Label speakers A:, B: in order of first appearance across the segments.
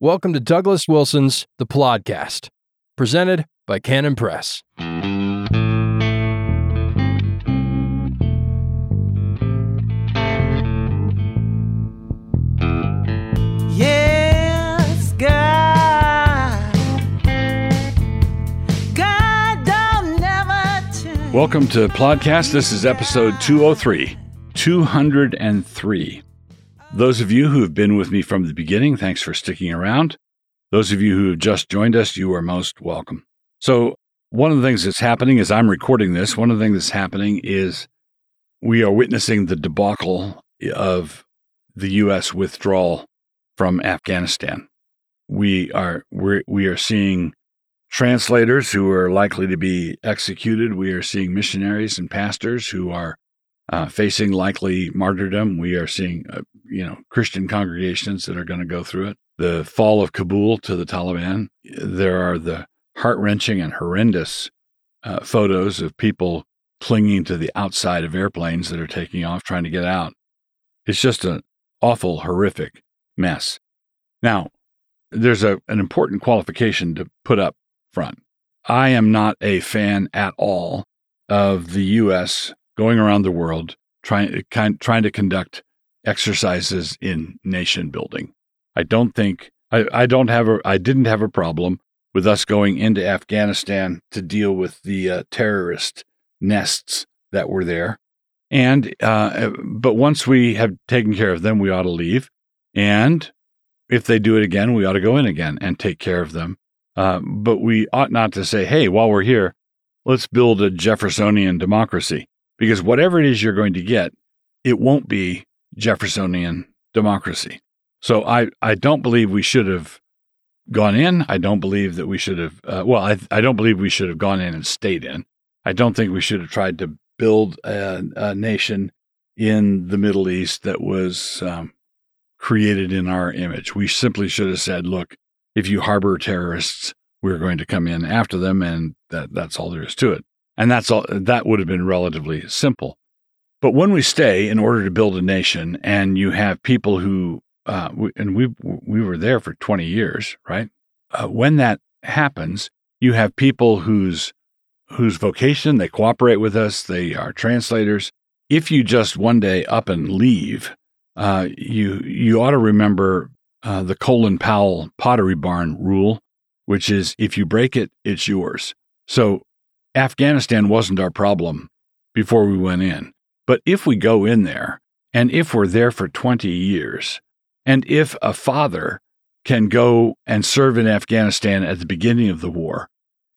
A: Welcome to Douglas Wilson's The Podcast, presented by Canon Press.
B: Yes, God. God don't never.
C: Welcome to Podcast. This is episode 203. 203. Those of you who have been with me from the beginning, thanks for sticking around. Those of you who have just joined us, you are most welcome. So, one of the things that's happening as I'm recording this, one of the things that's happening is we are witnessing the debacle of the U.S. withdrawal from Afghanistan. We are we're, we are seeing translators who are likely to be executed. We are seeing missionaries and pastors who are uh, facing likely martyrdom. We are seeing, uh, you know, Christian congregations that are going to go through it. The fall of Kabul to the Taliban. There are the heart wrenching and horrendous uh, photos of people clinging to the outside of airplanes that are taking off, trying to get out. It's just an awful, horrific mess. Now, there's a, an important qualification to put up front. I am not a fan at all of the U.S. going around the world trying kind, trying to conduct exercises in nation building. I don't think I, I don't have a I didn't have a problem with us going into Afghanistan to deal with the uh, terrorist nests that were there, and uh, but once we have taken care of them, we ought to leave. And if they do it again, we ought to go in again and take care of them. Uh, but we ought not to say, hey, while we're here, let's build a Jeffersonian democracy. Because whatever it is you're going to get, it won't be Jeffersonian democracy. So I, I don't believe we should have gone in. I don't believe that we should have, uh, well, I, I don't believe we should have gone in and stayed in. I don't think we should have tried to build a, a nation in the Middle East that was um, created in our image. We simply should have said, look, if you harbor terrorists, we're going to come in after them, and that, that's all there is to it. And that's all that would have been relatively simple. But when we stay in order to build a nation, and you have people who, uh, we, and we we were there for 20 years, right? Uh, when that happens, you have people whose whose vocation they cooperate with us, they are translators. If you just one day up and leave, uh, you you ought to remember uh, the Colin Powell Pottery Barn rule, which is if you break it, it's yours. So Afghanistan wasn't our problem before we went in. But if we go in there, and if we're there for 20 years, and if a father can go and serve in Afghanistan at the beginning of the war,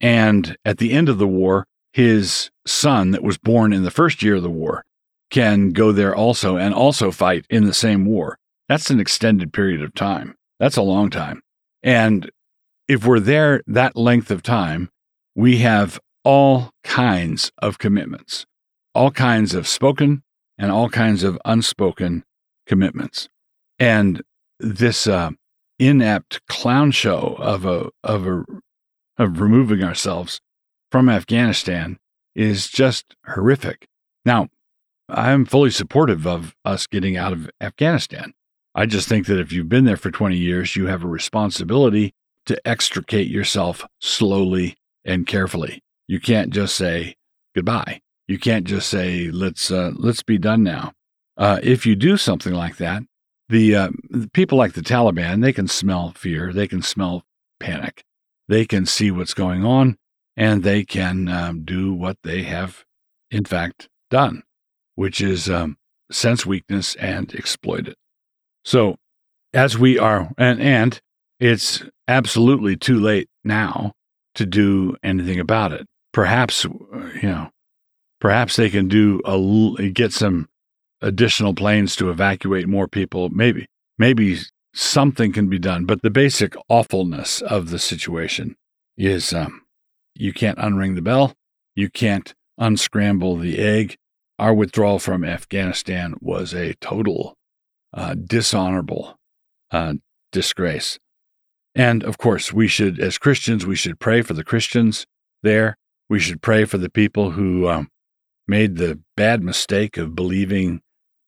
C: and at the end of the war, his son that was born in the first year of the war can go there also and also fight in the same war. That's an extended period of time. That's a long time. And if we're there that length of time, we have all kinds of commitments, all kinds of spoken and all kinds of unspoken commitments. And this uh, inept clown show of a of a of removing ourselves from Afghanistan is just horrific. Now, I'm fully supportive of us getting out of Afghanistan. I just think that if you've been there for 20 years, you have a responsibility to extricate yourself slowly and carefully. You can't just say goodbye. You can't just say let's uh, let's be done now. Uh, if you do something like that, the, uh, people like the Taliban they can smell fear, they can smell panic, they can see what's going on, and they can um, do what they have in fact done, which is um, sense weakness and exploit it. So, as we are, and and it's absolutely too late now to do anything about it perhaps you know perhaps they can do a get some additional planes to evacuate more people. Maybe maybe something can be done but the basic awfulness of the situation is um, you can't unring the bell you can't unscramble the egg. Our withdrawal from afghanistan was a total uh, dishonorable uh, disgrace. And of course we should as christians we should pray for the christians there we should pray for the people who um, made the bad mistake of believing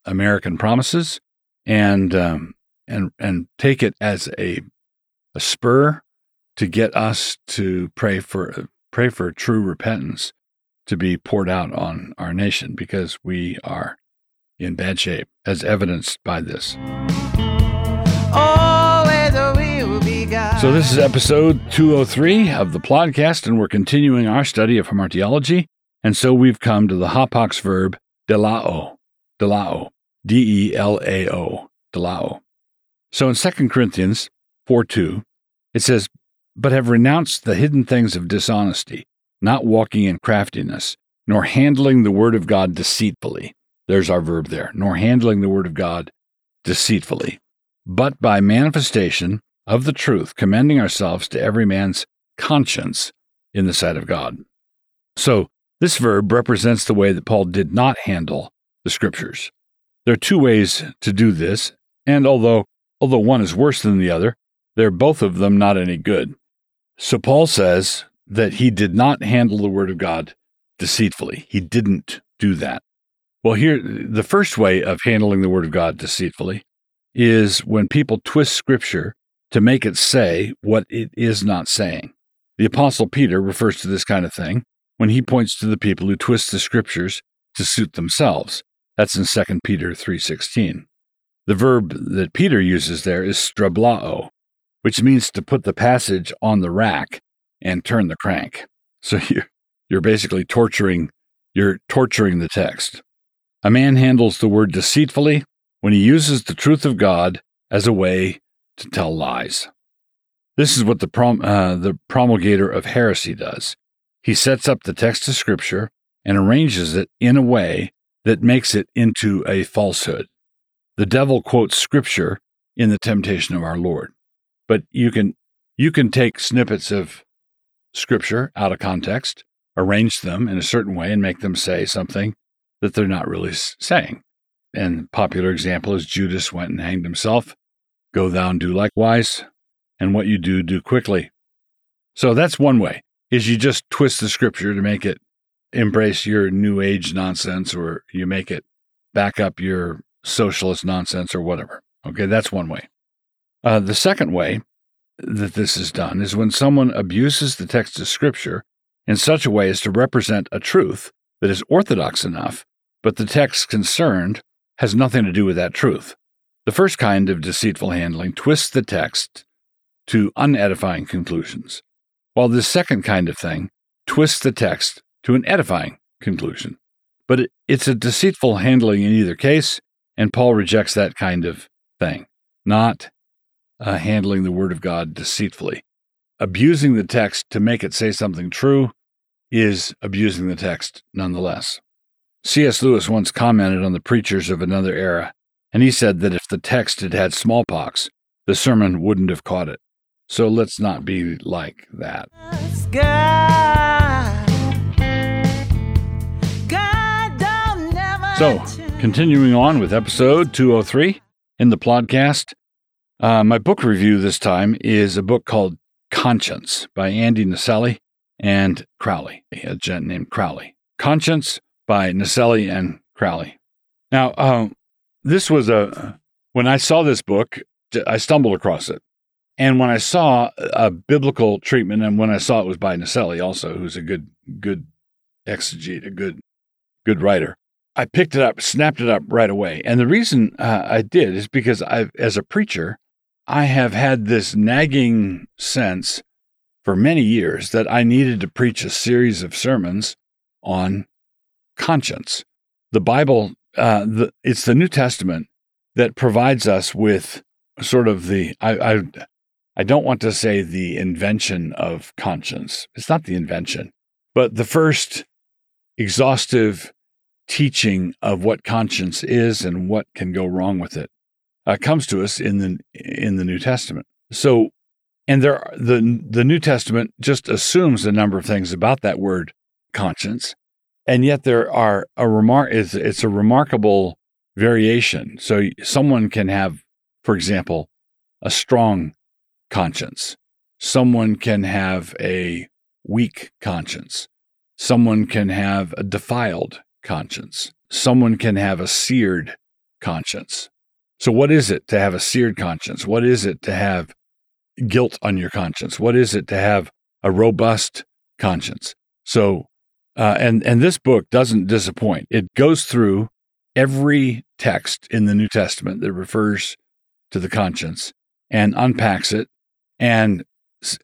C: American promises and um, and and take it as a a spur to get us to pray for pray for true repentance to be poured out on our nation because we are in bad shape, as evidenced by this. So, this is episode 203 of the podcast, and we're continuing our study of hamartiology. And so we've come to the hapax verb delao, delao, D E L A O, delao. So in 2 Corinthians 4 2, it says, But have renounced the hidden things of dishonesty, not walking in craftiness, nor handling the word of God deceitfully. There's our verb there, nor handling the word of God deceitfully, but by manifestation of the truth, commending ourselves to every man's conscience in the sight of God. So, this verb represents the way that Paul did not handle the scriptures. There are two ways to do this, and although although one is worse than the other, they're both of them not any good. So Paul says that he did not handle the word of God deceitfully. He didn't do that. Well, here, the first way of handling the word of God deceitfully is when people twist scripture to make it say what it is not saying. The apostle Peter refers to this kind of thing when he points to the people who twist the scriptures to suit themselves. That's in 2 Peter 3:16. The verb that Peter uses there is strablao, which means to put the passage on the rack and turn the crank. So you're, you're basically torturing you're torturing the text. A man handles the word deceitfully when he uses the truth of God as a way to tell lies. This is what the, prom, uh, the promulgator of heresy does. He sets up the text of Scripture and arranges it in a way that makes it into a falsehood. The devil quotes Scripture in the temptation of our Lord, but you can you can take snippets of Scripture out of context, arrange them in a certain way, and make them say something that they're not really saying. And popular example is Judas went and hanged himself. Go thou and do likewise, and what you do, do quickly. So that's one way, is you just twist the scripture to make it embrace your new age nonsense or you make it back up your socialist nonsense or whatever. Okay, that's one way. Uh, the second way that this is done is when someone abuses the text of scripture in such a way as to represent a truth that is orthodox enough, but the text concerned has nothing to do with that truth. The first kind of deceitful handling twists the text to unedifying conclusions, while the second kind of thing twists the text to an edifying conclusion. But it's a deceitful handling in either case, and Paul rejects that kind of thing, not uh, handling the Word of God deceitfully. Abusing the text to make it say something true is abusing the text nonetheless. C.S. Lewis once commented on the preachers of another era, and he said that if the text had had smallpox, the sermon wouldn't have caught it. So let's not be like that.
B: God. God
C: So, continuing on with episode 203 in the podcast, uh, my book review this time is a book called Conscience by Andy Naselli and Crowley, a gent named Crowley. Conscience by Naselli and Crowley. Now, um, this was a, when I saw this book, I stumbled across it. And when I saw a biblical treatment, and when I saw it was by Naselli also, who's a good, good exegete, a good, good writer, I picked it up, snapped it up right away. And the reason uh, I did is because I, as a preacher, I have had this nagging sense for many years that I needed to preach a series of sermons on conscience. The Bible, uh, the, it's the New Testament that provides us with sort of the, I, I, I don't want to say the invention of conscience. It's not the invention, but the first exhaustive teaching of what conscience is and what can go wrong with it uh, comes to us in the in the New Testament. So, and there the the New Testament just assumes a number of things about that word conscience, and yet there are a remark. It's, it's a remarkable variation. So someone can have, for example, a strong conscience. Someone can have a weak conscience. Someone can have a defiled conscience. Someone can have a seared conscience. So, what is it to have a seared conscience? What is it to have guilt on your conscience? What is it to have a robust conscience? So, uh, and and this book doesn't disappoint. It goes through every text in the New Testament that refers to the conscience and unpacks it and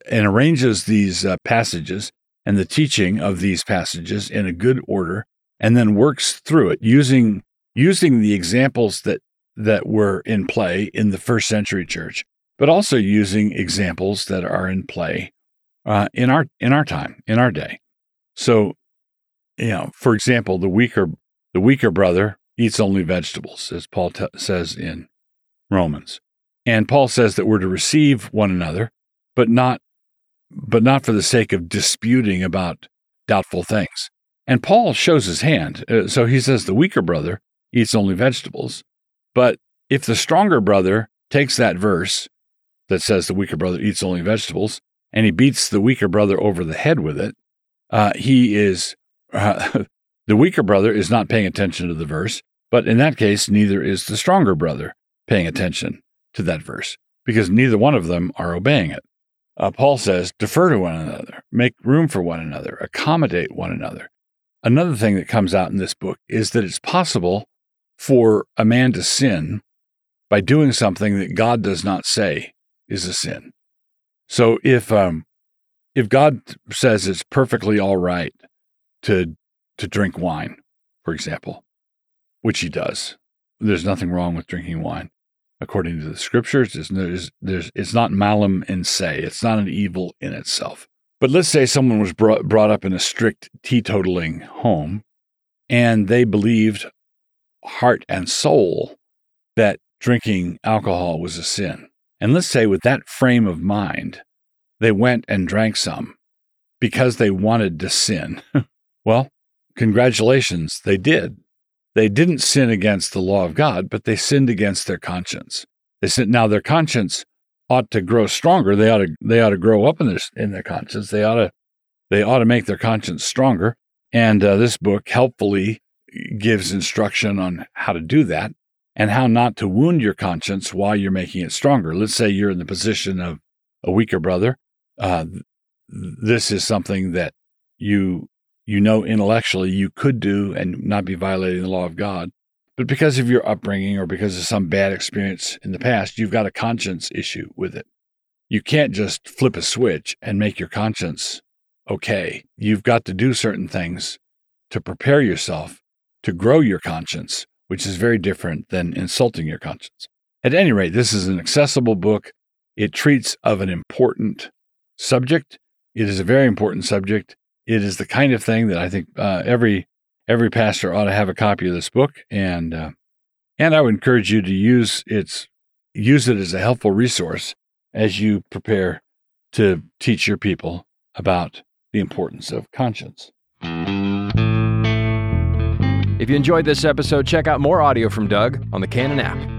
C: and arranges these uh, passages and the teaching of these passages in a good order and then works through it using using the examples that that were in play in the first century church but also using examples that are in play uh, in our in our time in our day so you know for example the weaker the weaker brother eats only vegetables as paul t- says in romans and paul says that we're to receive one another but not but not for the sake of disputing about doubtful things. And Paul shows his hand. Uh, so he says the weaker brother eats only vegetables. But if the stronger brother takes that verse that says the weaker brother eats only vegetables and he beats the weaker brother over the head with it, uh, he is, uh, the weaker brother is not paying attention to the verse. But in that case, neither is the stronger brother paying attention to that verse because neither one of them are obeying it. Uh, Paul says, defer to one another, make room for one another, accommodate one another. Another thing that comes out in this book is that it's possible for a man to sin by doing something that God does not say is a sin. So if um, if God says it's perfectly all right to to drink wine, for example, which he does, there's nothing wrong with drinking wine according to the scriptures. There's, there's, it's not malum in se, it's not an evil in itself. But let's say someone was brought, brought up in a strict teetotaling home and they believed heart and soul that drinking alcohol was a sin. And let's say with that frame of mind, they went and drank some because they wanted to sin. well, congratulations, they did. They didn't sin against the law of God, but they sinned against their conscience. They said now their conscience ought to grow stronger. They ought to they ought to grow up in their in their conscience. They ought to they ought to make their conscience stronger. And uh, this book helpfully gives instruction on how to do that and how not to wound your conscience while you're making it stronger. Let's say you're in the position of a weaker brother. Uh, this is something that you you know intellectually you could do and not be violating the law of God. But because of your upbringing or because of some bad experience in the past, you've got a conscience issue with it. You can't just flip a switch and make your conscience okay. You've got to do certain things to prepare yourself to grow your conscience, which is very different than insulting your conscience. At any rate, this is an accessible book. It treats of an important subject. It is a very important subject it is the kind of thing that I think uh, every every pastor ought to have a copy of this book, and uh, and I would encourage you to use its use it as a helpful resource as you prepare to teach your people about the importance of conscience.
A: If you enjoyed this episode, check out more audio from Doug on the Canon app.